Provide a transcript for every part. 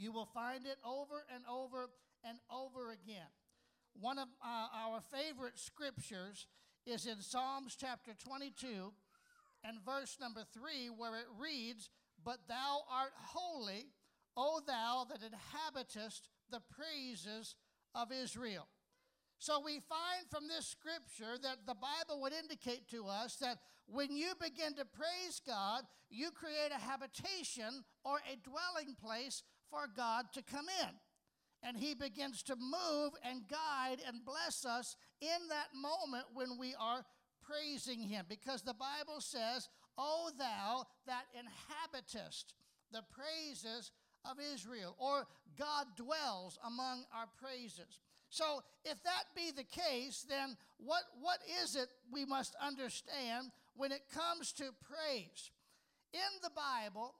You will find it over and over and over again. One of uh, our favorite scriptures is in Psalms chapter 22 and verse number 3, where it reads, But thou art holy, O thou that inhabitest the praises of Israel. So we find from this scripture that the Bible would indicate to us that when you begin to praise God, you create a habitation or a dwelling place for God to come in. And He begins to move and guide and bless us in that moment when we are praising Him. Because the Bible says, O thou that inhabitest the praises of Israel, or God dwells among our praises. So, if that be the case, then what, what is it we must understand when it comes to praise? In the Bible,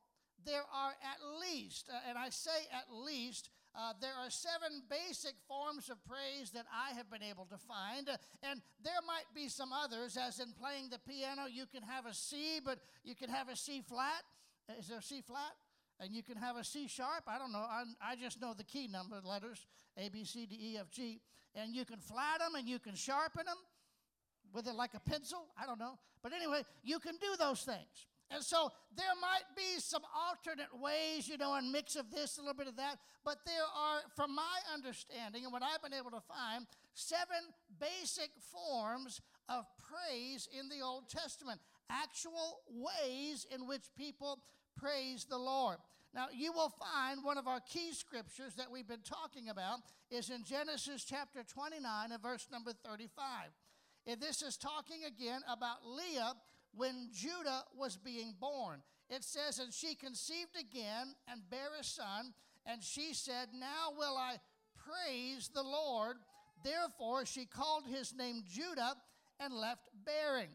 there are at least, uh, and I say at least, uh, there are seven basic forms of praise that I have been able to find, uh, and there might be some others, as in playing the piano, you can have a C, but you can have a C flat. Is there a C flat? and you can have a C sharp. I don't know. I, I just know the key number letters A, B, C, D, E, F, G. And you can flat them and you can sharpen them with it like a pencil. I don't know. But anyway, you can do those things. And so there might be some alternate ways, you know, and mix of this, a little bit of that. But there are, from my understanding and what I've been able to find, seven basic forms of praise in the Old Testament. Actual ways in which people praise the Lord. Now, you will find one of our key scriptures that we've been talking about is in Genesis chapter 29 and verse number 35. And this is talking again about Leah when Judah was being born. It says, And she conceived again and bare a son, and she said, Now will I praise the Lord. Therefore, she called his name Judah and left bearing.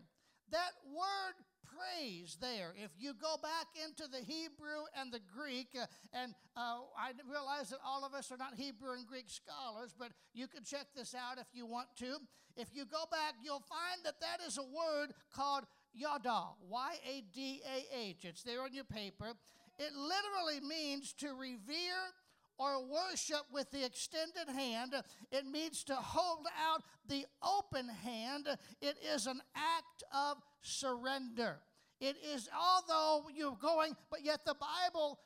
That word praise there. If you go back into the Hebrew and the Greek, uh, and uh, I realize that all of us are not Hebrew and Greek scholars, but you can check this out if you want to. If you go back, you'll find that that is a word called yada, Y A D A H. It's there on your paper. It literally means to revere or worship with the extended hand. It means to hold out the open hand. It is an act of surrender. It is, although you're going, but yet the Bible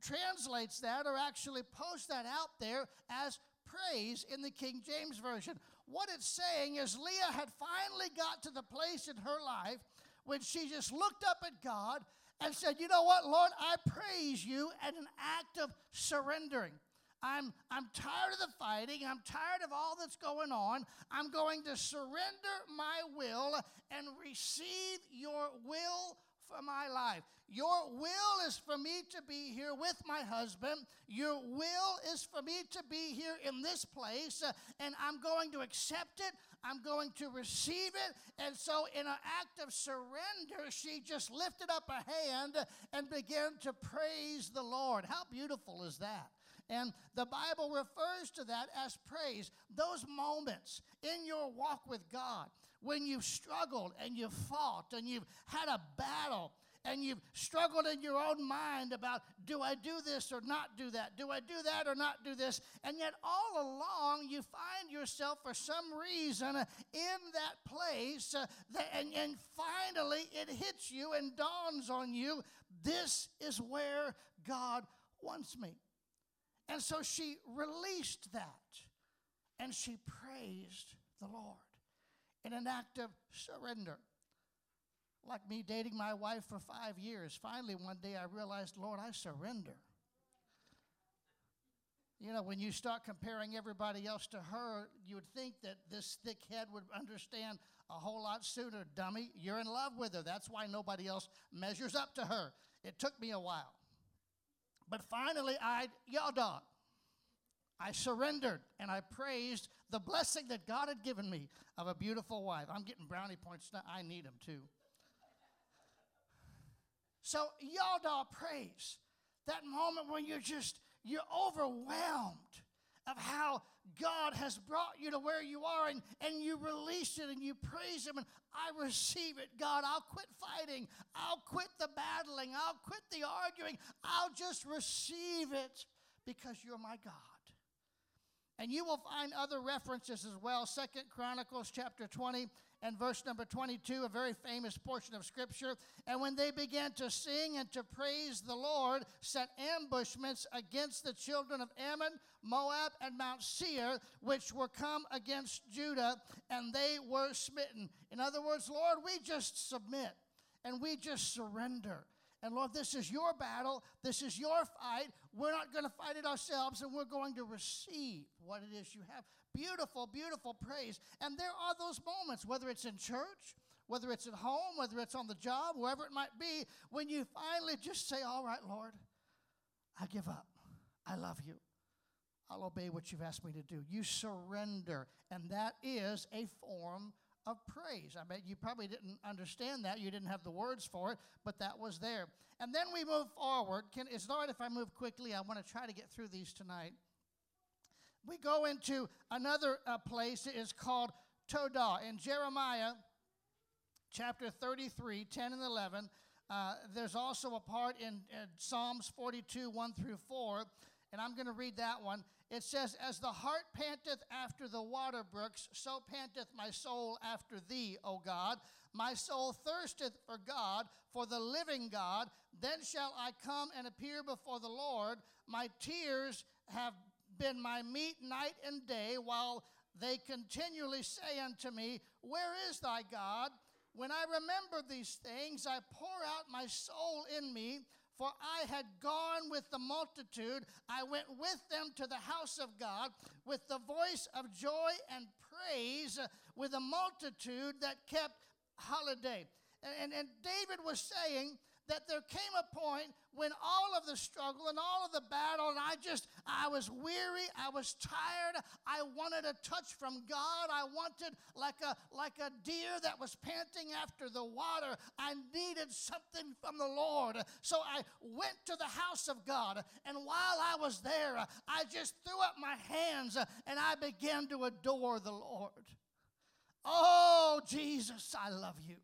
translates that or actually posts that out there as praise in the King James Version. What it's saying is Leah had finally got to the place in her life when she just looked up at God and said, You know what, Lord, I praise you at an act of surrendering. I'm, I'm tired of the fighting. I'm tired of all that's going on. I'm going to surrender my will and receive your will for my life. Your will is for me to be here with my husband. Your will is for me to be here in this place, uh, and I'm going to accept it. I'm going to receive it. And so, in an act of surrender, she just lifted up a hand and began to praise the Lord. How beautiful is that? And the Bible refers to that as praise. Those moments in your walk with God when you've struggled and you've fought and you've had a battle and you've struggled in your own mind about do I do this or not do that? Do I do that or not do this? And yet, all along, you find yourself for some reason in that place, uh, that, and, and finally it hits you and dawns on you this is where God wants me. And so she released that and she praised the Lord in an act of surrender. Like me dating my wife for five years, finally one day I realized, Lord, I surrender. You know, when you start comparing everybody else to her, you would think that this thick head would understand a whole lot sooner. Dummy, you're in love with her. That's why nobody else measures up to her. It took me a while. But finally, I yada. I surrendered and I praised the blessing that God had given me of a beautiful wife. I'm getting brownie points now. I need them too. So, yada praise. That moment when you're just, you're overwhelmed of how God has brought you to where you are and, and you release it and you praise Him and I receive it. God, I'll quit fighting. I'll quit the battling. I'll quit the arguing. I'll just receive it because you're my God. And you will find other references as well. Second Chronicles chapter 20 and verse number 22, a very famous portion of scripture. And when they began to sing and to praise the Lord, set ambushments against the children of Ammon, Moab, and Mount Seir, which were come against Judah, and they were smitten. In other words, Lord, we just submit and we just surrender. And Lord, this is your battle. This is your fight. We're not going to fight it ourselves, and we're going to receive what it is you have. Beautiful, beautiful praise. And there are those moments, whether it's in church, whether it's at home, whether it's on the job, wherever it might be, when you finally just say, All right, Lord, I give up. I love you. I'll obey what you've asked me to do. You surrender. And that is a form of praise. I bet you probably didn't understand that. You didn't have the words for it, but that was there. And then we move forward. Can, it's all right if I move quickly? I want to try to get through these tonight. We go into another uh, place. It is called Todah. In Jeremiah chapter 33, 10 and 11, uh, there's also a part in Psalms 42, 1 through 4, and I'm going to read that one. It says, As the hart panteth after the water brooks, so panteth my soul after thee, O God. My soul thirsteth for God, for the living God. Then shall I come and appear before the Lord. My tears have been my meat night and day, while they continually say unto me, Where is thy God? When I remember these things, I pour out my soul in me. For I had gone with the multitude, I went with them to the house of God with the voice of joy and praise, with a multitude that kept holiday. And, and, and David was saying, that there came a point when all of the struggle and all of the battle, and I just, I was weary, I was tired, I wanted a touch from God. I wanted like a like a deer that was panting after the water. I needed something from the Lord. So I went to the house of God, and while I was there, I just threw up my hands and I began to adore the Lord. Oh, Jesus, I love you.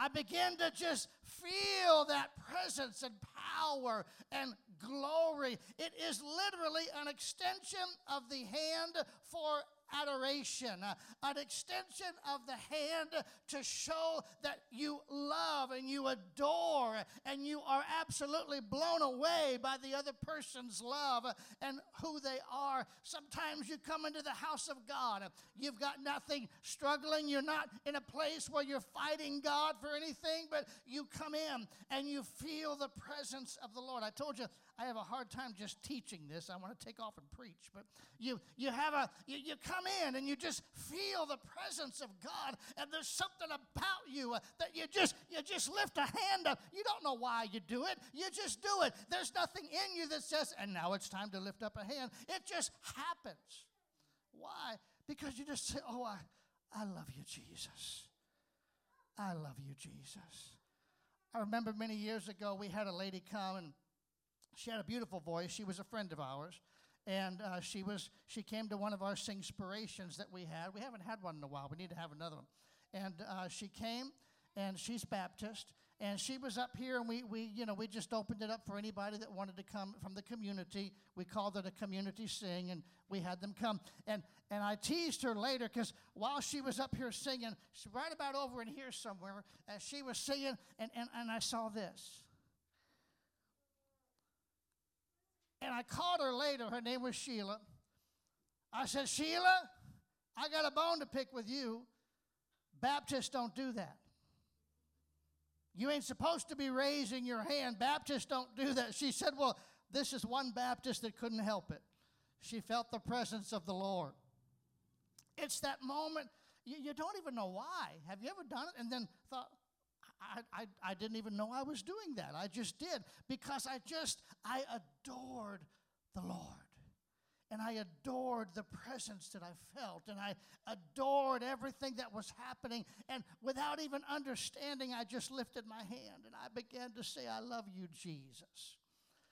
I began to just feel that presence and power and glory. It is literally an extension of the hand for adoration, uh, an extension of the hand to show that you love and you adore and you are absolutely blown away by the other person's love and who they are. Sometimes you come into the house of God, you've got nothing struggling, you're not in a place where you're fighting God for anything, but you come in and you feel the presence of the Lord. I told you I have a hard time just teaching this. I want to take off and preach. But you, you have a, you, you come in and you just feel the presence of God, and there's something about you that you just, you just lift a hand up. You don't know why you do it. You just do it. There's nothing in you that says, and now it's time to lift up a hand. It just happens. Why? Because you just say, oh, I, I love you, Jesus. I love you, Jesus. I remember many years ago we had a lady come and she had a beautiful voice. She was a friend of ours. And uh, she was she came to one of our singspirations that we had. We haven't had one in a while. We need to have another one. And uh, she came, and she's Baptist, and she was up here, and we we you know we just opened it up for anybody that wanted to come from the community. We called it a community sing, and we had them come. And and I teased her later because while she was up here singing, right about over in here somewhere, as she was singing, and, and, and I saw this. And I called her later. Her name was Sheila. I said, Sheila, I got a bone to pick with you. Baptists don't do that. You ain't supposed to be raising your hand. Baptists don't do that. She said, Well, this is one Baptist that couldn't help it. She felt the presence of the Lord. It's that moment, you, you don't even know why. Have you ever done it and then thought, I, I, I didn't even know I was doing that. I just did because I just, I adored the Lord. And I adored the presence that I felt. And I adored everything that was happening. And without even understanding, I just lifted my hand and I began to say, I love you, Jesus.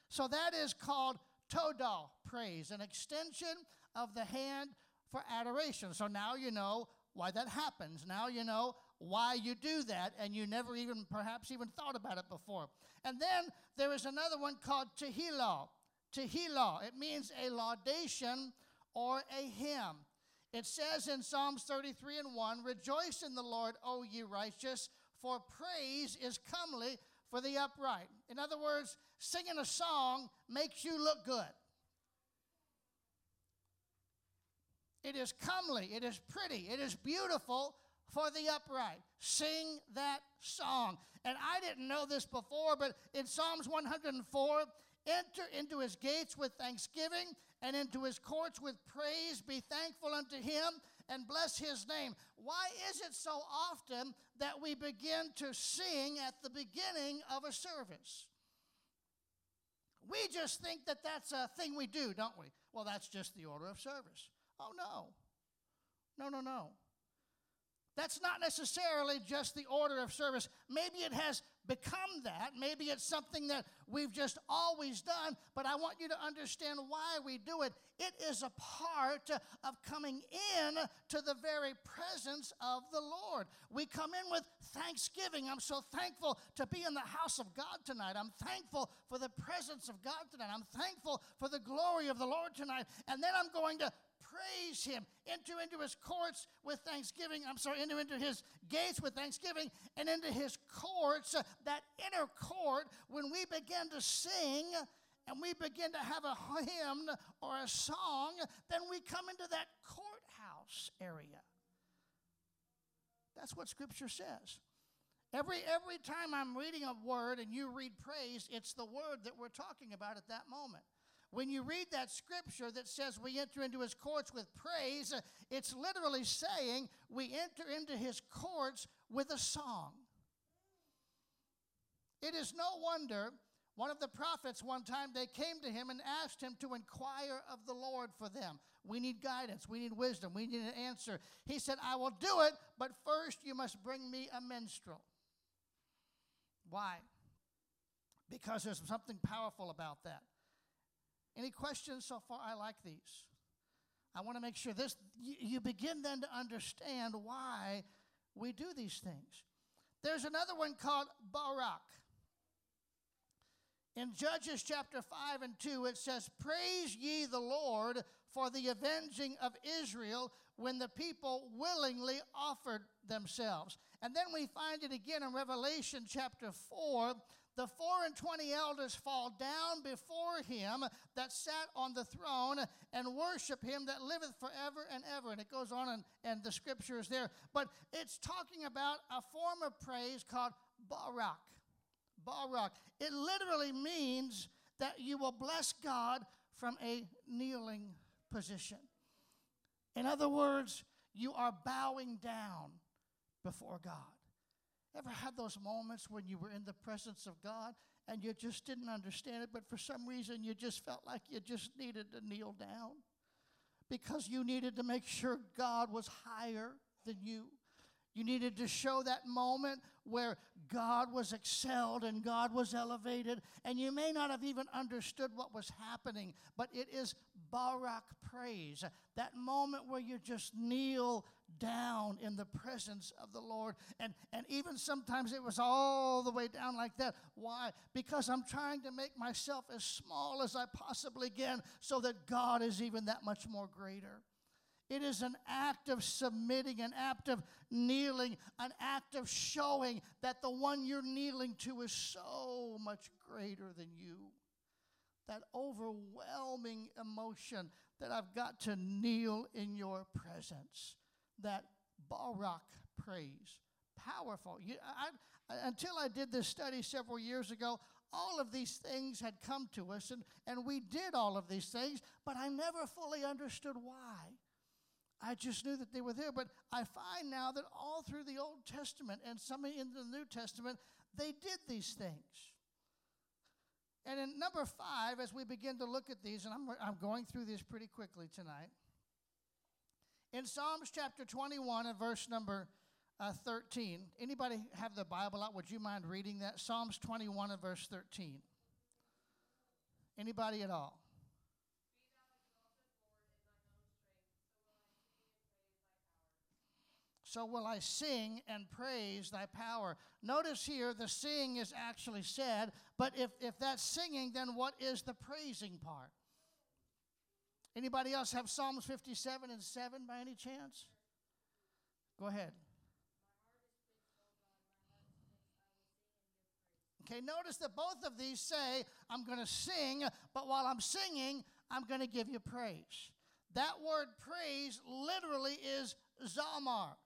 So that is called Todah praise, an extension of the hand for adoration. So now you know why that happens. Now you know why you do that, and you never even, perhaps, even thought about it before. And then there is another one called Tehillah. Tehillah. It means a laudation or a hymn. It says in Psalms 33 and 1 Rejoice in the Lord, O ye righteous, for praise is comely for the upright. In other words, singing a song makes you look good. It is comely, it is pretty, it is beautiful for the upright. Sing that song. And I didn't know this before, but in Psalms 104, enter into his gates with thanksgiving and into his courts with praise. Be thankful unto him and bless his name. Why is it so often that we begin to sing at the beginning of a service? We just think that that's a thing we do, don't we? Well, that's just the order of service. Oh, no. No, no, no. That's not necessarily just the order of service. Maybe it has become that. Maybe it's something that we've just always done, but I want you to understand why we do it. It is a part of coming in to the very presence of the Lord. We come in with thanksgiving. I'm so thankful to be in the house of God tonight. I'm thankful for the presence of God tonight. I'm thankful for the glory of the Lord tonight. And then I'm going to praise him. Enter into his courts with thanksgiving. I'm sorry, enter into his gates with thanksgiving and into his courts, uh, that inner court, when we begin to sing and we begin to have a hymn or a song, then we come into that courthouse area. That's what scripture says. Every, every time I'm reading a word and you read praise, it's the word that we're talking about at that moment. When you read that scripture that says we enter into his courts with praise, it's literally saying we enter into his courts with a song. It is no wonder one of the prophets one time they came to him and asked him to inquire of the Lord for them. We need guidance, we need wisdom, we need an answer. He said, I will do it, but first you must bring me a minstrel. Why? Because there's something powerful about that. Any questions so far? I like these. I want to make sure this, you, begin then to understand why we do these things. There's another one called Barak. In Judges chapter 5 and 2, it says, Praise ye the Lord for the avenging of Israel when the people willingly offered themselves. And then we find it again in Revelation chapter 4 the four and twenty elders fall down before him that sat on the throne and worship him that liveth forever and ever. And it goes on, and, and the scripture is there. But it's talking about a form of praise called Barak. Barak. It literally means that you will bless God from a kneeling position. In other words, you are bowing down before God. Ever had those moments when you were in the presence of God and you just didn't understand it, but for some reason you just felt like you just needed to kneel down because you needed to make sure God was higher than you? You needed to show that moment where God was excelled and God was elevated, and you may not have even understood what was happening, but it is Barak praise. That moment where you just kneel down in the presence of the Lord. And, and even sometimes it was all the way down like that. Why? Because I'm trying to make myself as small as I possibly can so that God is even that much more greater. It is an act of submitting, an act of kneeling, an act of showing that the one you're kneeling to is so much greater than you. That overwhelming emotion that I've got to kneel in your presence. That Barak praise. Powerful. You, I, until I did this study several years ago, all of these things had come to us, and, and we did all of these things, but I never fully understood why. I just knew that they were there. But I find now that all through the Old Testament and some in the New Testament, they did these things. And in number five, as we begin to look at these, and I'm, I'm going through these pretty quickly tonight. In Psalms chapter 21 and verse number uh, 13, anybody have the Bible out? Would you mind reading that? Psalms 21 and verse 13. Anybody at all? so will I sing and praise thy power. Notice here the sing is actually said, but if, if that's singing, then what is the praising part? Anybody else have Psalms 57 and 7 by any chance? Go ahead. Okay, notice that both of these say, I'm going to sing, but while I'm singing, I'm going to give you praise. That word praise literally is zamar.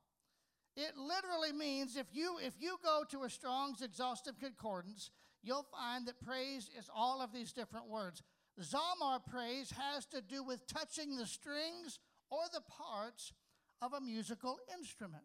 It literally means if you if you go to a Strong's exhaustive concordance, you'll find that praise is all of these different words. Zamar praise has to do with touching the strings or the parts of a musical instrument.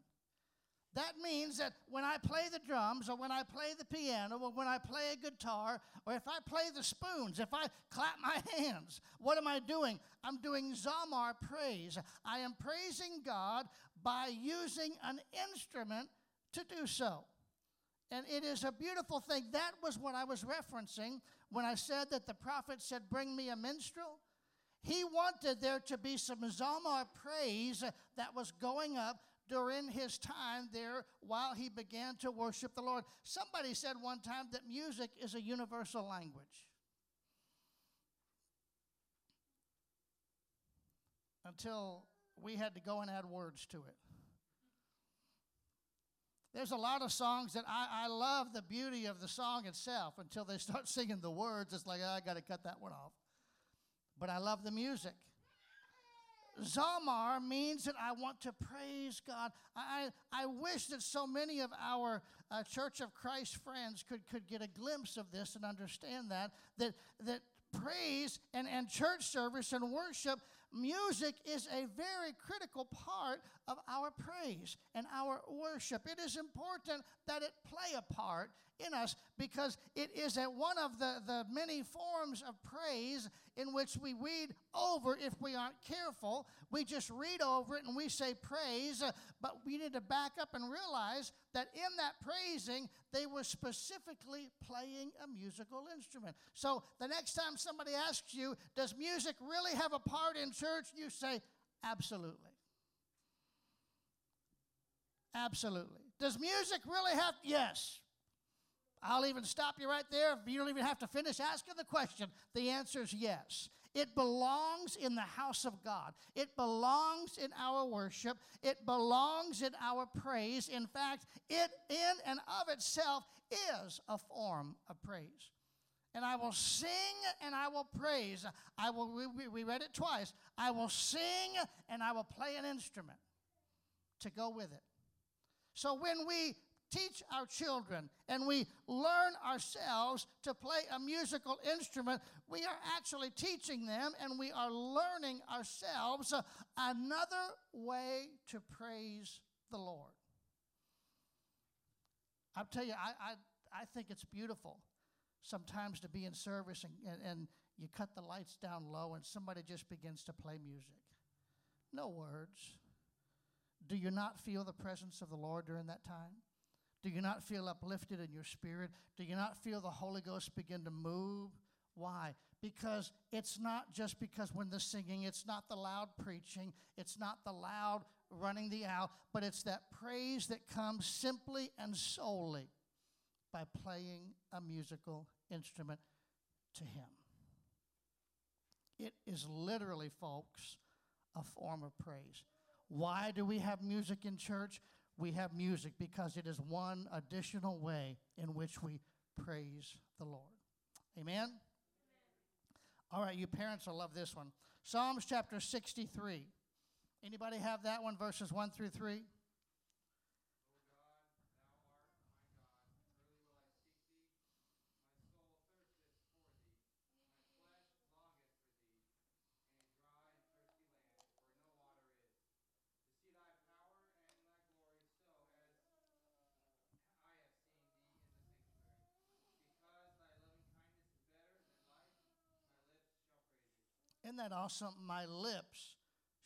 That means that when I play the drums, or when I play the piano, or when I play a guitar, or if I play the spoons, if I clap my hands, what am I doing? I'm doing Zamar praise. I am praising God by using an instrument to do so. And it is a beautiful thing. That was what I was referencing when I said that the prophet said, Bring me a minstrel. He wanted there to be some Zamar praise that was going up during his time there while he began to worship the Lord. Somebody said one time that music is a universal language. Until we had to go and add words to it. There's a lot of songs that I, I love the beauty of the song itself until they start singing the words. It's like, oh, I got to cut that one off. But I love the music. Zamar means that I want to praise God. I, I wish that so many of our uh, Church of Christ friends could, could get a glimpse of this and understand that, that, that praise and, and church service and worship, music is a very critical part of our praise and our worship. It is important that it play a part in us because it is a, one of the, the many forms of praise in which we read over if we aren't careful. We just read over it and we say praise, uh, but we need to back up and realize that in that praising, they were specifically playing a musical instrument. So the next time somebody asks you, Does music really have a part in church? you say, Absolutely. Absolutely. Does music really have? Yes. I'll even stop you right there. You don't even have to finish asking the question. The answer is yes. It belongs in the house of God. It belongs in our worship. It belongs in our praise. In fact, it in and of itself is a form of praise. And I will sing and I will praise. I will we, read it twice. I will sing and I will play an instrument to go with it. So when we teach our children and we learn ourselves to play a musical instrument, we are actually teaching them and we are learning ourselves another way to praise the Lord. I'll tell you, I, I, I think it's beautiful sometimes to be in service and, and, and you cut the lights down low and somebody just begins to play music. No words. Do you not feel the presence of the Lord during that time? Do you not feel uplifted in your spirit? Do you not feel the Holy Ghost begin to move? Why? Because it's not just because when the singing, it's not the loud preaching, it's not the loud running the aisle, but it's that praise that comes simply and solely by playing a musical instrument to Him. It is literally, folks, a form of praise. Why do we have music in church? We have music because it is one additional way in which we praise the Lord. Amen? Amen? All right, you parents will love this one. Psalms chapter 63. Anybody have that one, verses 1 through 3? Isn't that awesome? My lips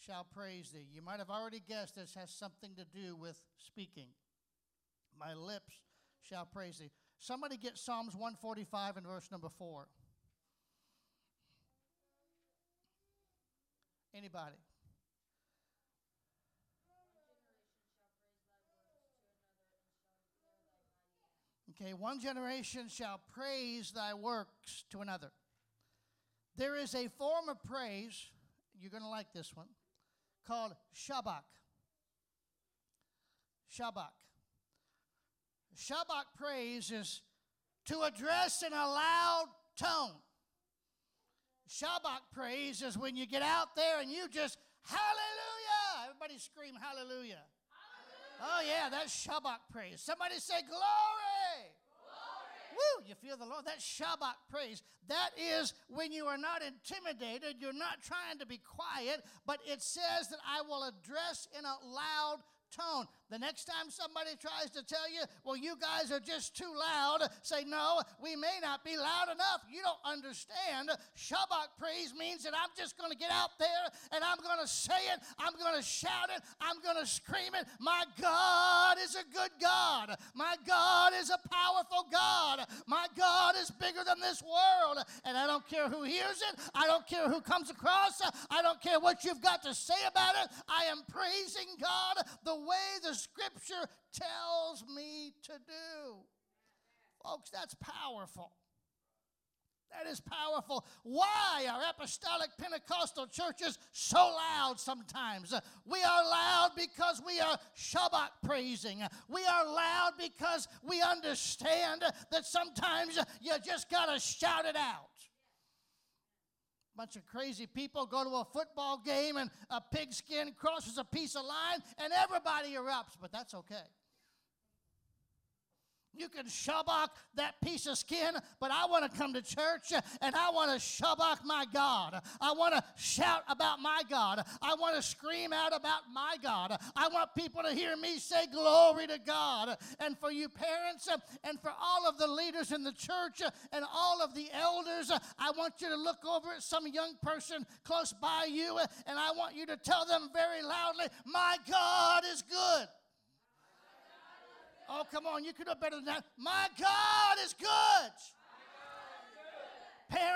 shall praise thee. You might have already guessed this has something to do with speaking. My lips shall praise thee. Somebody get Psalms 145 and verse number 4. Anybody? Okay, one generation shall praise thy works to another. There is a form of praise, you're going to like this one, called Shabach. Shabach. Shabach praise is to address in a loud tone. Shabach praise is when you get out there and you just, hallelujah! Everybody scream hallelujah. hallelujah. Oh, yeah, that's Shabach praise. Somebody say glory. Woo, you feel the Lord. That's Shabach praise. That is when you are not intimidated, you're not trying to be quiet, but it says that I will address in a loud tone. The next time somebody tries to tell you, well, you guys are just too loud, say, no, we may not be loud enough. You don't understand. Shabach praise means that I'm just going to get out there and I'm going to say it, I'm going to shout it, I'm going to scream it. My God is a good God. My God is a powerful God. My God is bigger than this world. And I don't care who hears it, I don't care who comes across, I don't care what you've got to say about it. I am praising God the way the Scripture tells me to do. Folks, that's powerful. That is powerful. Why are apostolic Pentecostal churches so loud sometimes? We are loud because we are Shabach praising. We are loud because we understand that sometimes you just got to shout it out bunch of crazy people go to a football game and a pigskin crosses a piece of line and everybody erupts, but that's okay. You can shabach that piece of skin, but I want to come to church and I want to shabach my God. I want to shout about my God. I want to scream out about my God. I want people to hear me say glory to God. And for you parents and for all of the leaders in the church and all of the elders, I want you to look over at some young person close by you and I want you to tell them very loudly, My God is good. Oh, come on, you can do better than that. My God is good.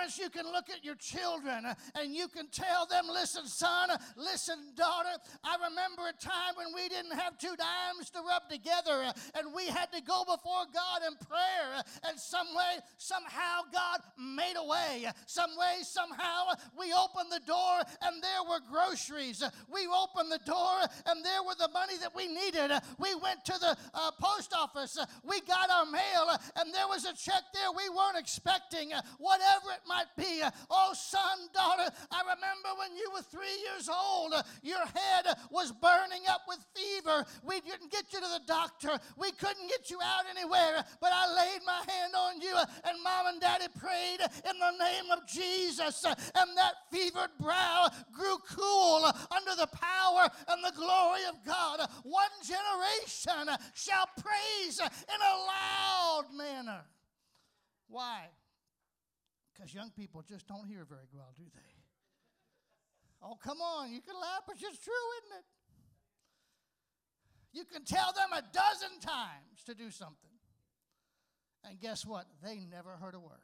Parents, you can look at your children uh, and you can tell them, listen, son, uh, listen, daughter. I remember a time when we didn't have two dimes to rub together uh, and we had to go before God in prayer. And some way, somehow, God made a way. Some way, somehow, we opened the door and there were groceries. We opened the door and there were the money that we needed. We went to the uh, post office. We got our mail and there was a check there we weren't expecting. Whatever whatever it might be. Uh, oh, son, daughter, I remember when you were three years old, uh, your head was burning up with fever. We didn't get you to the doctor, we couldn't get you out anywhere, but I laid my hand on you, uh, and mom and daddy prayed in the name of Jesus, and that fevered brow grew cool under the power and the glory of God. One generation shall praise in a loud manner. Why? Because young people just don't hear very well, do they? Oh, come on. You can laugh, but it's true, isn't it? You can tell them a dozen times to do something. And guess what? They never heard a word.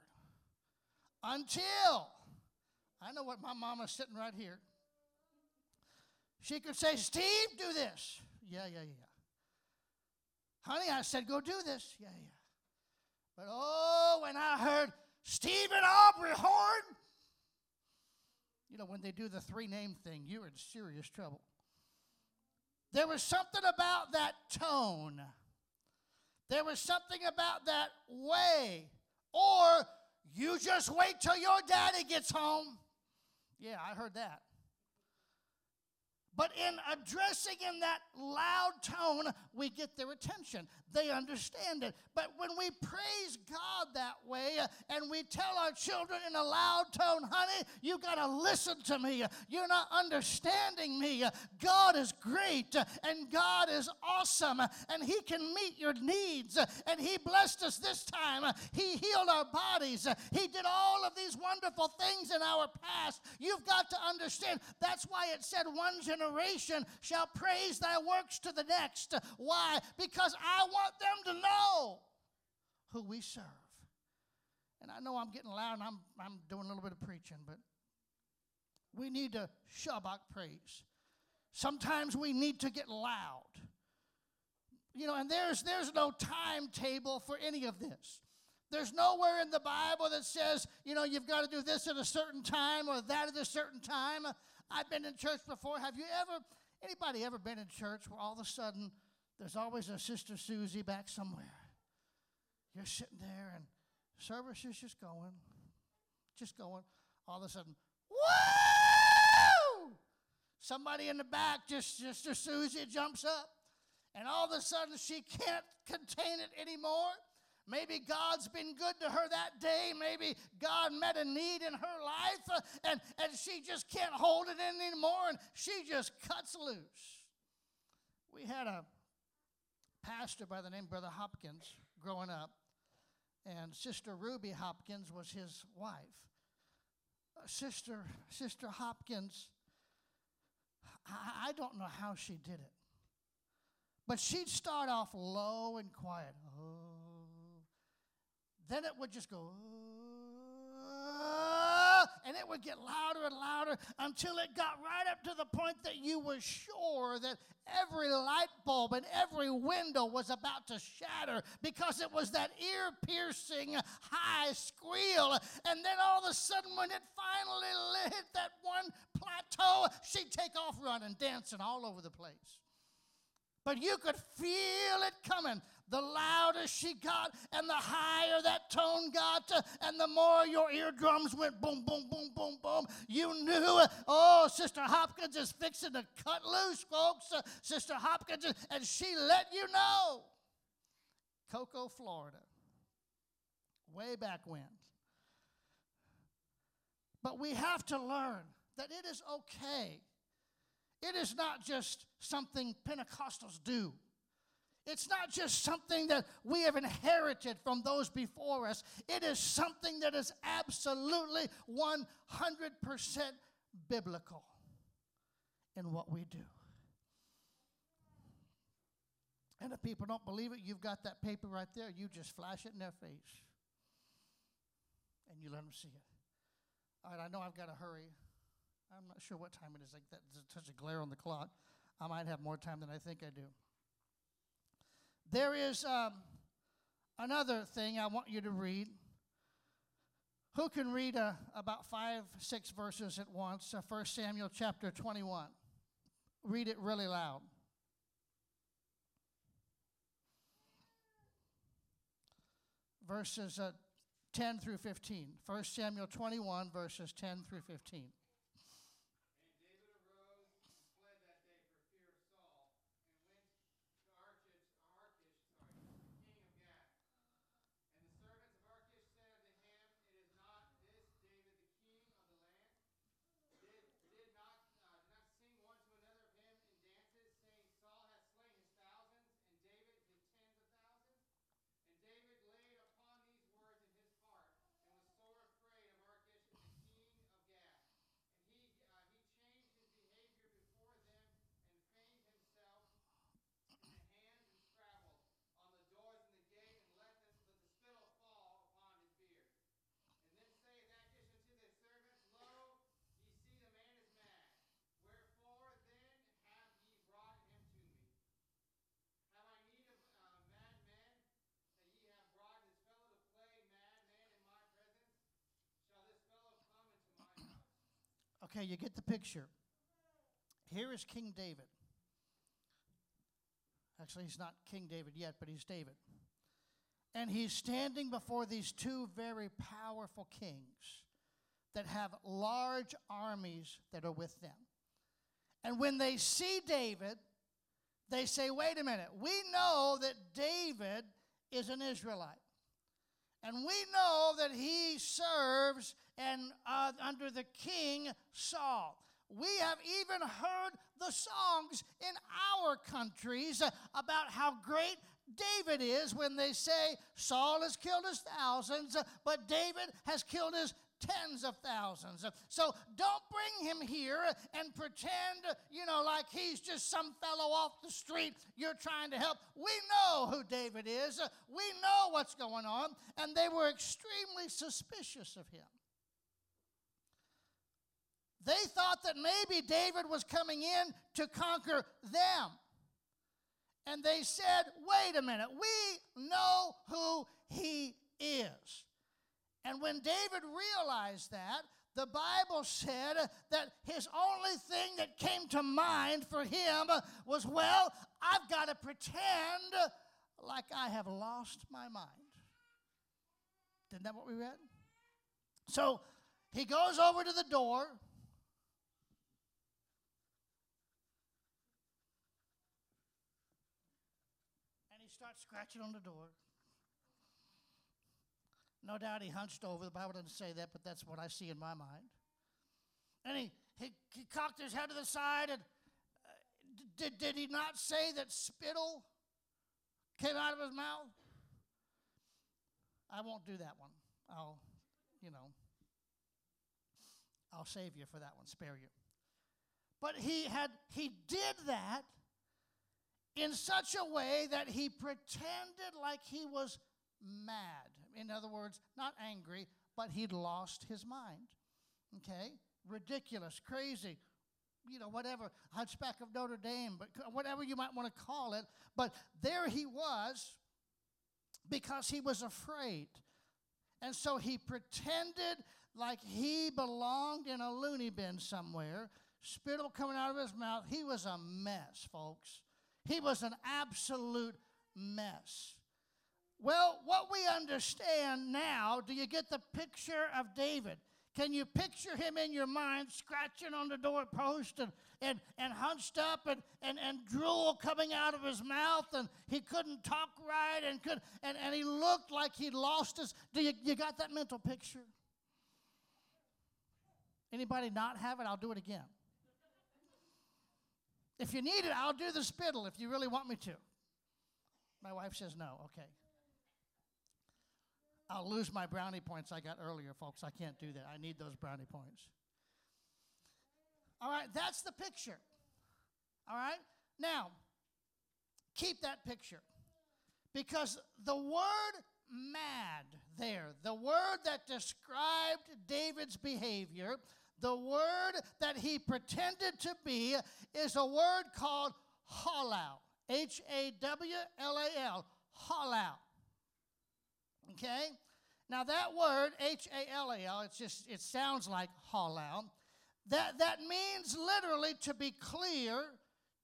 Until, I know what my mama's sitting right here. She could say, Steve, do this. Yeah, yeah, yeah. Honey, I said, go do this. Yeah, yeah. But oh, when I heard, Stephen Aubrey Horn. You know, when they do the three name thing, you're in serious trouble. There was something about that tone. There was something about that way. Or you just wait till your daddy gets home. Yeah, I heard that. But in addressing in that loud tone, we get their attention. They understand it. But when we praise God that way uh, and we tell our children in a loud tone, honey, you got to listen to me. You're not understanding me. God is great uh, and God is awesome uh, and He can meet your needs. Uh, and He blessed us this time. He healed our bodies. He did all of these wonderful things in our past. You've got to understand. That's why it said one generation shall praise thy works to the next. Why? Because I want them to know who we serve. And I know I'm getting loud and I'm, I'm doing a little bit of preaching, but we need to Shabach praise. Sometimes we need to get loud. you know, and there's there's no timetable for any of this. There's nowhere in the Bible that says, you know, you've got to do this at a certain time or that at a certain time. I've been in church before. Have you ever, anybody ever been in church where all of a sudden there's always a Sister Susie back somewhere? You're sitting there and service is just going, just going. All of a sudden, woo! Somebody in the back, just Sister Susie jumps up, and all of a sudden she can't contain it anymore. Maybe God's been good to her that day. Maybe God met a need in her life uh, and, and she just can't hold it in anymore and she just cuts loose. We had a pastor by the name Brother Hopkins growing up, and Sister Ruby Hopkins was his wife. Uh, Sister, Sister Hopkins, I, I don't know how she did it, but she'd start off low and quiet. Oh then it would just go, uh, and it would get louder and louder until it got right up to the point that you were sure that every light bulb and every window was about to shatter because it was that ear piercing high squeal. And then all of a sudden, when it finally hit that one plateau, she'd take off running, dancing all over the place. But you could feel it coming the louder she got and the higher that tone got uh, and the more your eardrums went boom, boom, boom, boom, boom, you knew, oh, Sister Hopkins is fixing to cut loose, folks. Uh, Sister Hopkins, and she let you know. Cocoa, Florida. Way back when. But we have to learn that it is okay. It is not just something Pentecostals do. It's not just something that we have inherited from those before us. It is something that is absolutely 100% biblical in what we do. And if people don't believe it, you've got that paper right there. You just flash it in their face. And you let them see it. All right, I know I've got to hurry. I'm not sure what time it is. Like that, there's such a glare on the clock. I might have more time than I think I do. There is um, another thing I want you to read. Who can read uh, about five, six verses at once? Uh, 1 Samuel chapter 21. Read it really loud. Verses uh, 10 through 15. 1 Samuel 21, verses 10 through 15. Okay, you get the picture. Here is King David. Actually, he's not King David yet, but he's David. And he's standing before these two very powerful kings that have large armies that are with them. And when they see David, they say, wait a minute, we know that David is an Israelite. And we know that he serves and uh, under the king Saul. We have even heard the songs in our countries about how great David is when they say Saul has killed his thousands, but David has killed his tens of thousands. So don't bring him here and pretend, you know, like he's just some fellow off the street you're trying to help. We know who David is, we know what's going on, and they were extremely suspicious of him. They thought that maybe David was coming in to conquer them. And they said, Wait a minute, we know who he is. And when David realized that, the Bible said that his only thing that came to mind for him was, Well, I've got to pretend like I have lost my mind. Isn't that what we read? So he goes over to the door. And he starts scratching on the door. No doubt he hunched over. The Bible doesn't say that, but that's what I see in my mind. And he, he, he cocked his head to the side and uh, did, did he not say that spittle came out of his mouth? I won't do that one. I'll, you know, I'll save you for that one, spare you. But he had he did that in such a way that he pretended like he was mad. In other words, not angry, but he'd lost his mind. Okay? Ridiculous, crazy, you know, whatever, Hunchback of Notre Dame, but whatever you might want to call it. But there he was because he was afraid. And so he pretended like he belonged in a loony bin somewhere, spittle coming out of his mouth. He was a mess, folks. He was an absolute mess. Well, what we understand now, do you get the picture of David? Can you picture him in your mind scratching on the doorpost and, and, and hunched up and, and, and drool coming out of his mouth and he couldn't talk right and, could, and, and he looked like he'd lost his. Do you, you got that mental picture? Anybody not have it? I'll do it again. If you need it, I'll do the spittle if you really want me to. My wife says no. Okay. I'll lose my brownie points I got earlier, folks. I can't do that. I need those brownie points. All right, that's the picture. All right? Now, keep that picture. Because the word mad there, the word that described David's behavior, the word that he pretended to be, is a word called halal. H A W L A L. Halal. Okay? Now that word, H A L A L, it's just it sounds like halal. That that means literally to be clear,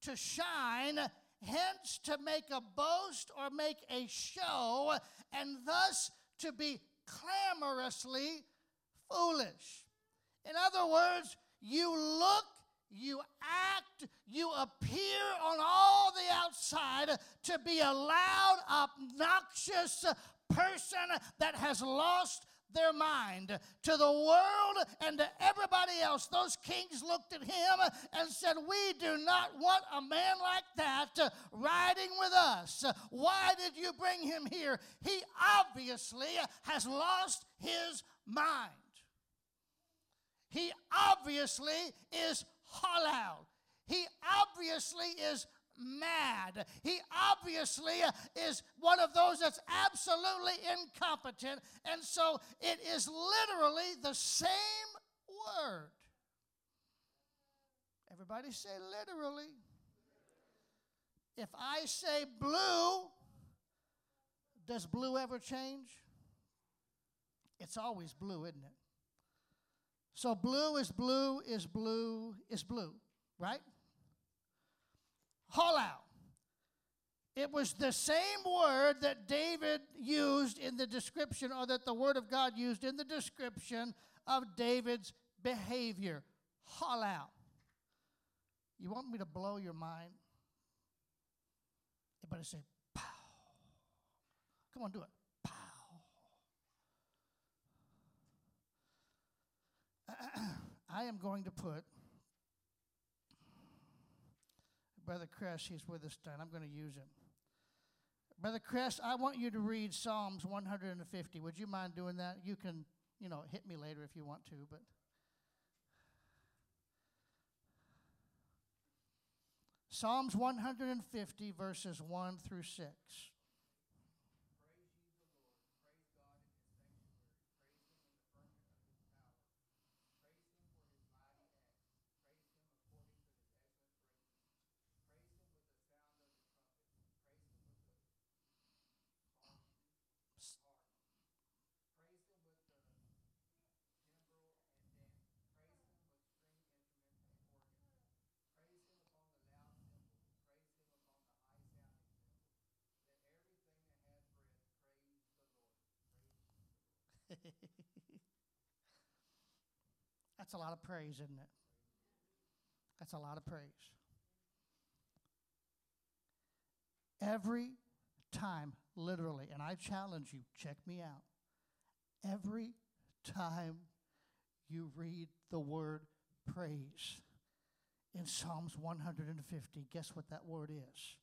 to shine, hence to make a boast or make a show, and thus to be clamorously foolish. In other words, you look, you act, you appear on all the outside to be a loud, obnoxious, person that has lost their mind. To the world and to everybody else, those kings looked at him and said, We do not want a man like that riding with us. Why did you bring him here? He obviously has lost his mind. He obviously is halal. He obviously is mad. He obviously is one of those that's absolutely incompetent. And so it is literally the same word. Everybody say literally. If I say blue, does blue ever change? It's always blue, isn't it? So blue is blue is blue is blue, right? Halal. It was the same word that David used in the description, or that the Word of God used in the description of David's behavior. Halal. You want me to blow your mind? Everybody say, pow. Come on, do it. Pow. I am going to put Brother Chris, he's with us tonight. I'm going to use him. Brother Chris, I want you to read Psalms 150. Would you mind doing that? You can, you know, hit me later if you want to, but. Psalms 150, verses 1 through 6. That's a lot of praise, isn't it? That's a lot of praise. Every time, literally, and I challenge you, check me out. Every time you read the word praise in Psalms 150, guess what that word is?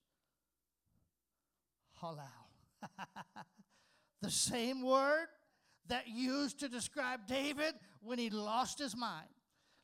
Halal. the same word that used to describe David when he lost his mind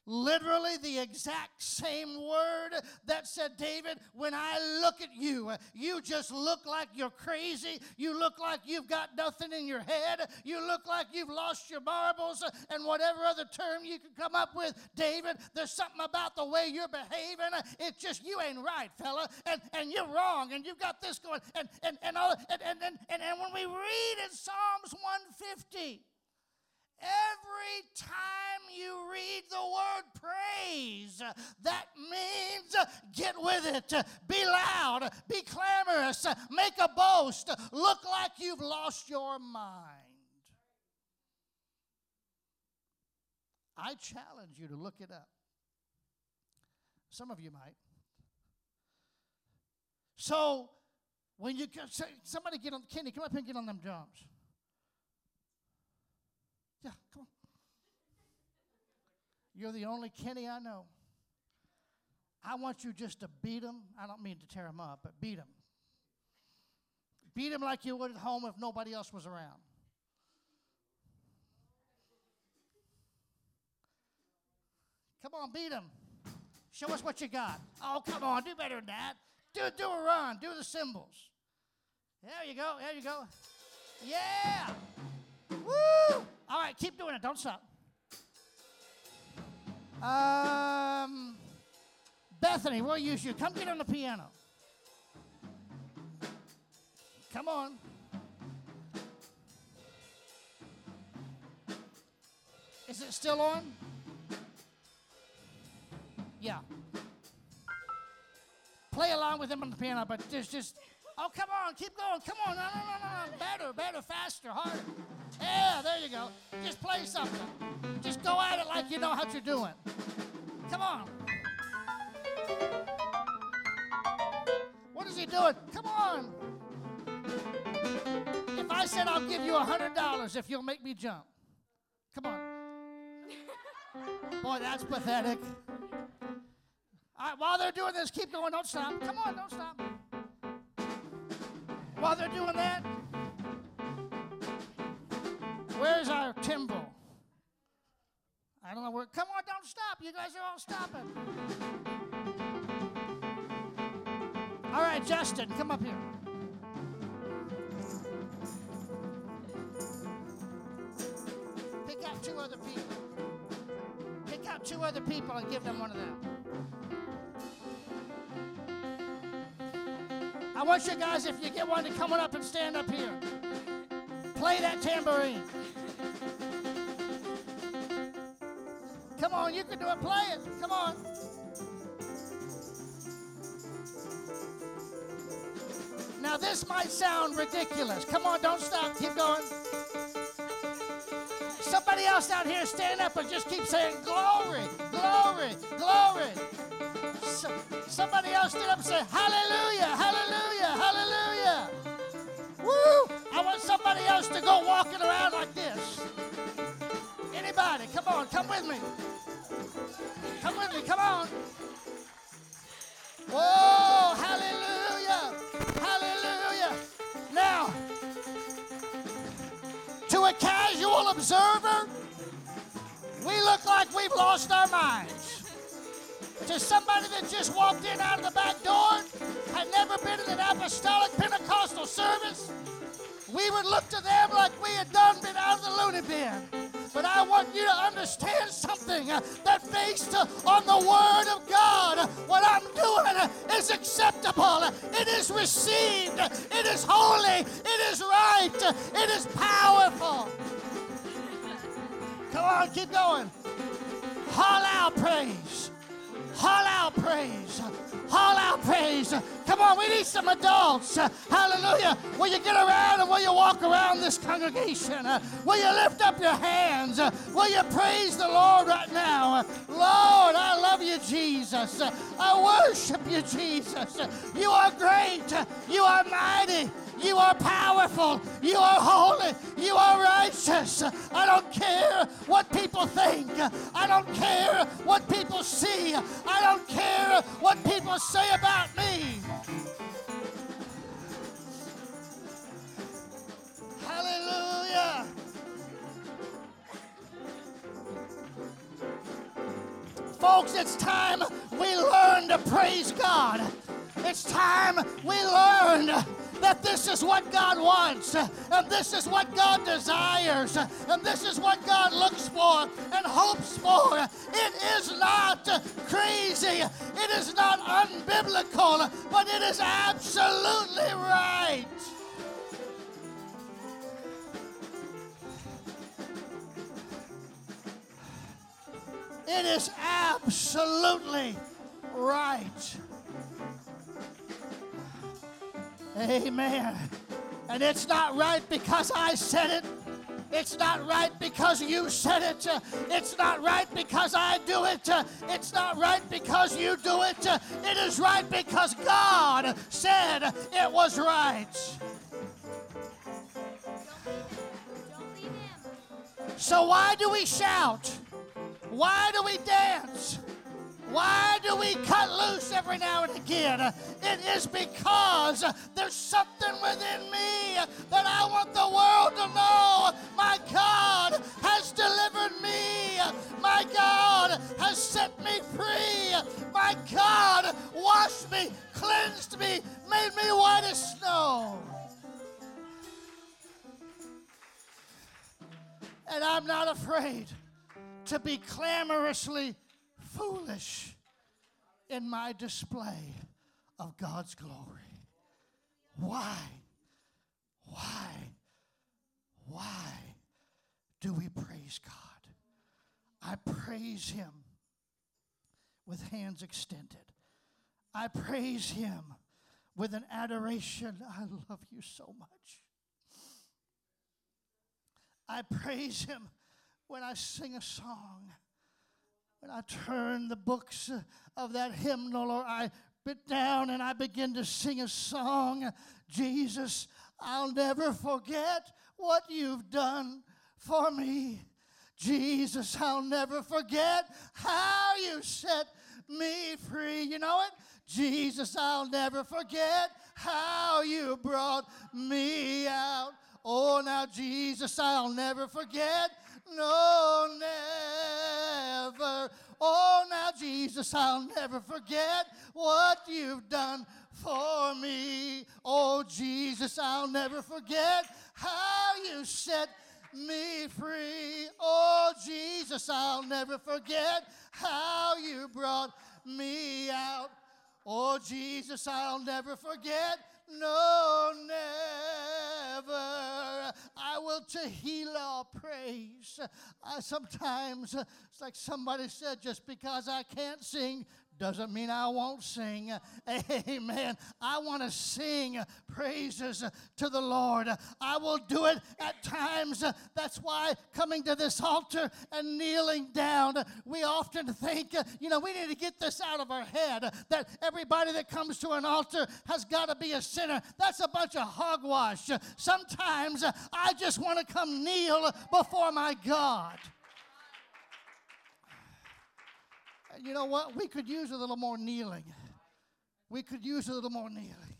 literally the exact same word that said, David, when I look at you, you just look like you're crazy. You look like you've got nothing in your head. You look like you've lost your marbles and whatever other term you can come up with. David, there's something about the way you're behaving. It's just, you ain't right, fella. And, and you're wrong. And you've got this going. And, and, and, all, and, and, and, and, and when we read in Psalms 150, Every time you read the word praise, that means get with it, be loud, be clamorous, make a boast, look like you've lost your mind. I challenge you to look it up. Some of you might. So, when you somebody get on, Kenny, come up here and get on them drums. Yeah, come on. You're the only Kenny I know. I want you just to beat him. I don't mean to tear him up, but beat him. Beat him like you would at home if nobody else was around. Come on, beat him. Show us what you got. Oh, come on, do better than that. Do, do a run, do the cymbals. There you go, there you go. Yeah. Woo! All right, keep doing it. Don't stop. Um, Bethany, we'll use you. Come get on the piano. Come on. Is it still on? Yeah. Play along with him on the piano, but just, just, oh, come on, keep going. Come on. No, no, no, no, no. Better, better, faster, harder. Yeah, there you go. Just play something. Just go at it like you know what you're doing. Come on. What is he doing? Come on. If I said I'll give you a $100 if you'll make me jump. Come on. Boy, that's pathetic. All right, while they're doing this, keep going. Don't stop. Come on, don't stop. While they're doing that, Where's our timbrel? I don't know where. Come on, don't stop. You guys are all stopping. All right, Justin, come up here. Pick out two other people. Pick out two other people and give them one of them. I want you guys, if you get one, to come on up and stand up here. Play that tambourine. Come on, you can do it. Play it. Come on. Now, this might sound ridiculous. Come on, don't stop. Keep going. Somebody else out here stand up and just keep saying, Glory, glory, glory. So, somebody else stand up and say, Hallelujah, hallelujah, hallelujah. Woo! I want somebody else to go walking around like this. Anybody, come on, come with me. Come with me, come on. Whoa, hallelujah, hallelujah. Now, to a casual observer, we look like we've lost our minds. To somebody that just walked in out of the back door, had never been in an apostolic Pentecostal service, we would look to them like we had done been out of the loony bin. But I want you to understand something uh, that based uh, on the Word of God, what I'm doing uh, is acceptable. It is received. It is holy. It is right. It is powerful. Come on, keep going. Halal praise. Halal praise. Halal praise. Come on, we need some adults. Hallelujah. Will you get around and will you walk around this congregation? Will you lift up your hands? Will you praise the Lord right now? Lord, I love you, Jesus. I worship you, Jesus. You are great. You are mighty. You are powerful. You are holy. You are righteous. I don't care what people think. I don't care what people see. I don't care what people say about me. Hallelujah. Folks, it's time we learn to praise God. It's time we learn that this is what God wants, and this is what God desires, and this is what God looks for and hopes for. It is not crazy, it is not unbiblical, but it is absolutely right. It is absolutely right. Amen. And it's not right because I said it. It's not right because you said it. It's not right because I do it. It's not right because you do it. It is right because God said it was right. So, why do we shout? Why do we dance? Why do we cut loose every now and again? It is because there's something within me that I want the world to know. My God has delivered me. My God has set me free. My God washed me, cleansed me, made me white as snow. And I'm not afraid to be clamorously foolish in my display of God's glory. Why? Why? Why do we praise God? I praise Him with hands extended. I praise Him with an adoration. I love you so much. I praise Him when I sing a song when I turn the books of that hymnal or I bit down and I begin to sing a song, Jesus, I'll never forget what you've done for me. Jesus, I'll never forget how you set me free. You know it? Jesus, I'll never forget how you brought me out. Oh, now, Jesus, I'll never forget no, never. Oh, now, Jesus, I'll never forget what you've done for me. Oh, Jesus, I'll never forget how you set me free. Oh, Jesus, I'll never forget how you brought me out. Oh, Jesus, I'll never forget. No, never. I will Tehillah praise. I sometimes, uh, it's like somebody said, just because I can't sing doesn't mean I won't sing. Amen. I want to sing praises to the Lord. I will do it at times. That's why coming to this altar and kneeling down, we often think, you know, we need to get this out of our head that everybody that comes to an altar has got to be a sinner. That's a bunch of hogwash. Sometimes I just want to come kneel before my God. You know what? We could use a little more kneeling. We could use a little more kneeling.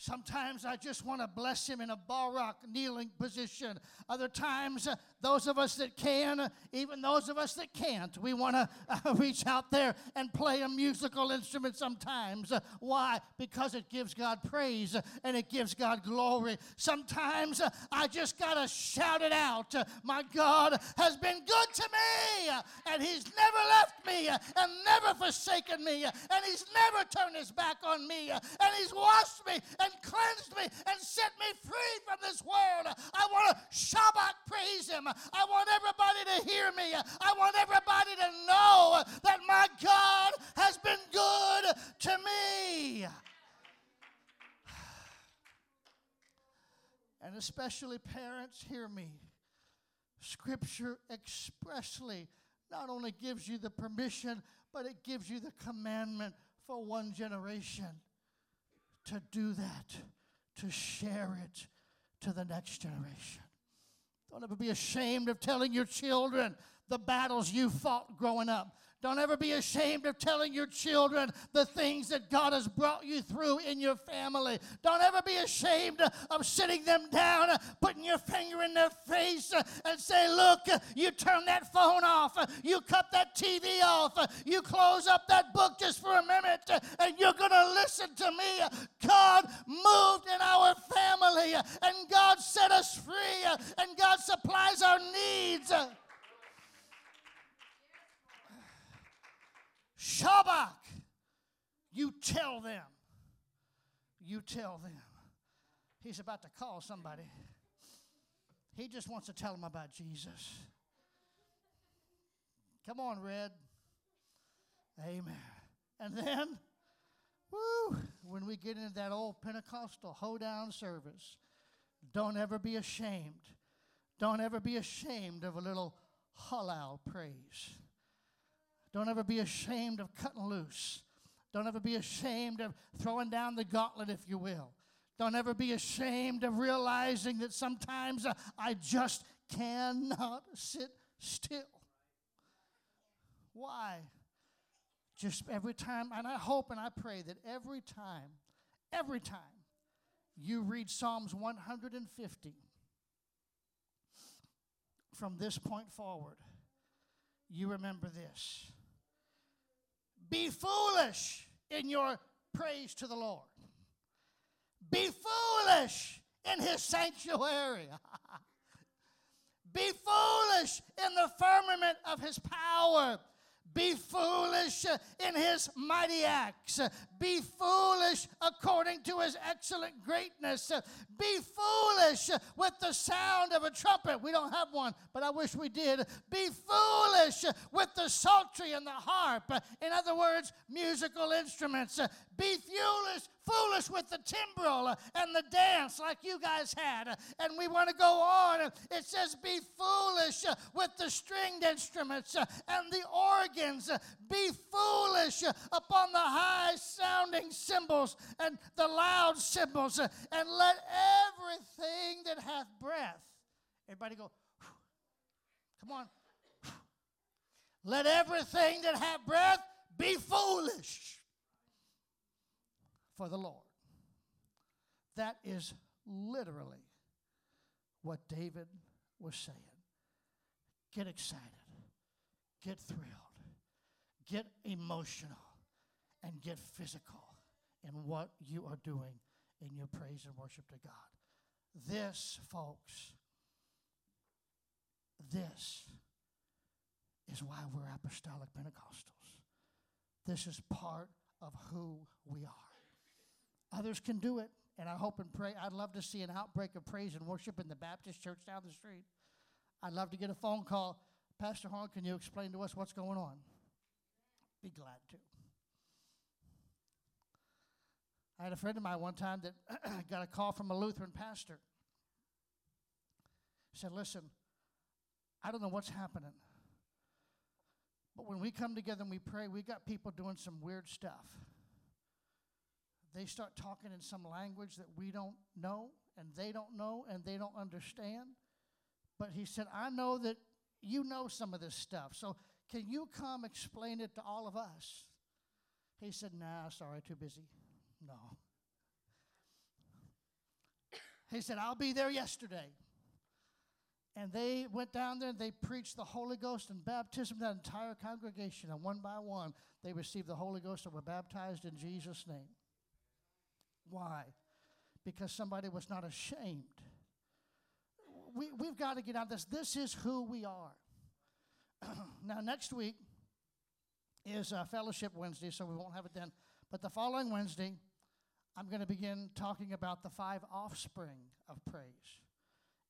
Sometimes I just want to bless him in a barak kneeling position. Other times, uh, those of us that can, uh, even those of us that can't, we want to uh, reach out there and play a musical instrument sometimes. Uh, why? Because it gives God praise uh, and it gives God glory. Sometimes uh, I just got to shout it out. my God has been good to me, and He's never left me, and never forsaken me, and He's never turned His back on me, and He's washed me and and cleansed me and set me free from this world. I want to Shabach praise him. I want everybody to hear me. I want everybody to know that my God has been good to me. And especially parents, hear me. Scripture expressly not only gives you the permission, but it gives you the commandment for one generation to do that, to share it to the next generation. Don't ever be ashamed of telling your children the battles you fought growing up. Don't ever be ashamed of telling your children the things that God has brought you through in your family. Don't ever be ashamed of sitting them down, putting your finger in their face, and say, Look, you turn that phone off, you cut that TV off, you close up that book just for a minute, and you're going to listen to me. God moved in our family, and God set us free, and God supplies our needs. You tell them. You tell them. He's about to call somebody. He just wants to tell them about Jesus. Come on, Red. Amen. And then, woo, when we get into that old Pentecostal hoedown service, don't ever be ashamed. Don't ever be ashamed of a little halal praise. Don't ever be ashamed of cutting loose. Don't ever be ashamed of throwing down the gauntlet, if you will. Don't ever be ashamed of realizing that sometimes uh, I just cannot sit still. Why? Just every time, and I hope and I pray that every time, every time you read Psalms 150 from this point forward, you remember this be foolish in your praise to the Lord. Be foolish in his sanctuary. Be foolish in the firmament of his power. Be foolish in his mighty acts. Be foolish according to his excellent greatness. Be foolish with the sound of a trumpet. We don't have one, but I wish we did. Be foolish with the psaltery and the harp. In other words, musical instruments. Be foolish, foolish with the timbrel and the dance like you guys had. And we want to go on. It says, Be foolish with the stringed instruments and the organs. Be foolish upon the high sounding cymbals and the loud cymbals. Uh, and let everything that hath breath, everybody go, come on. Let everything that hath breath be foolish for the Lord. That is literally what David was saying. Get excited, get thrilled, get emotional, and get physical in what you are doing in your praise and worship to God. This, folks, this is why we're apostolic Pentecostals. This is part of who we are. Others can do it, and I hope and pray. I'd love to see an outbreak of praise and worship in the Baptist church down the street. I'd love to get a phone call. Pastor Horn, can you explain to us what's going on? Be glad to. I had a friend of mine one time that got a call from a Lutheran pastor. Said, Listen, I don't know what's happening, but when we come together and we pray, we got people doing some weird stuff they start talking in some language that we don't know and they don't know and they don't understand. But he said, I know that you know some of this stuff. So can you come explain it to all of us? He said, Nah, sorry, too busy. No. He said, I'll be there yesterday. And they went down there and they preached the Holy Ghost and baptism that entire congregation. And one by one, they received the Holy Ghost and were baptized in Jesus' name. Why? Because somebody was not ashamed. We, we've got to get out of this. This is who we are. now, next week is uh, Fellowship Wednesday, so we won't have it then. But the following Wednesday, I'm going to begin talking about the five offspring of praise.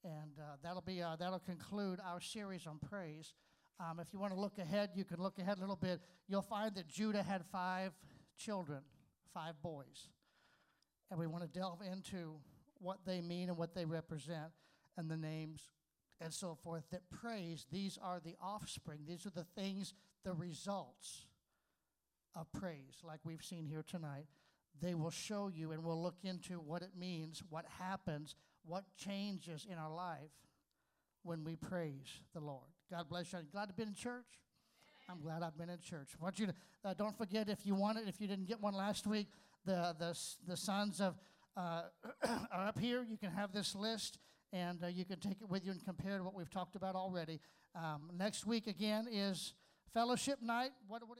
And uh, that'll, be, uh, that'll conclude our series on praise. Um, if you want to look ahead, you can look ahead a little bit. You'll find that Judah had five children, five boys and we want to delve into what they mean and what they represent, and the names and so forth that praise, these are the offspring. These are the things, the results of praise, like we've seen here tonight. They will show you, and we'll look into what it means, what happens, what changes in our life when we praise the Lord. God bless you. Glad to be in church. I'm glad I've been in church. I want you to uh, don't forget if you want it. If you didn't get one last week, the the the sons of uh, are up here. You can have this list, and uh, you can take it with you and compare to what we've talked about already. Um, next week again is fellowship night. What? what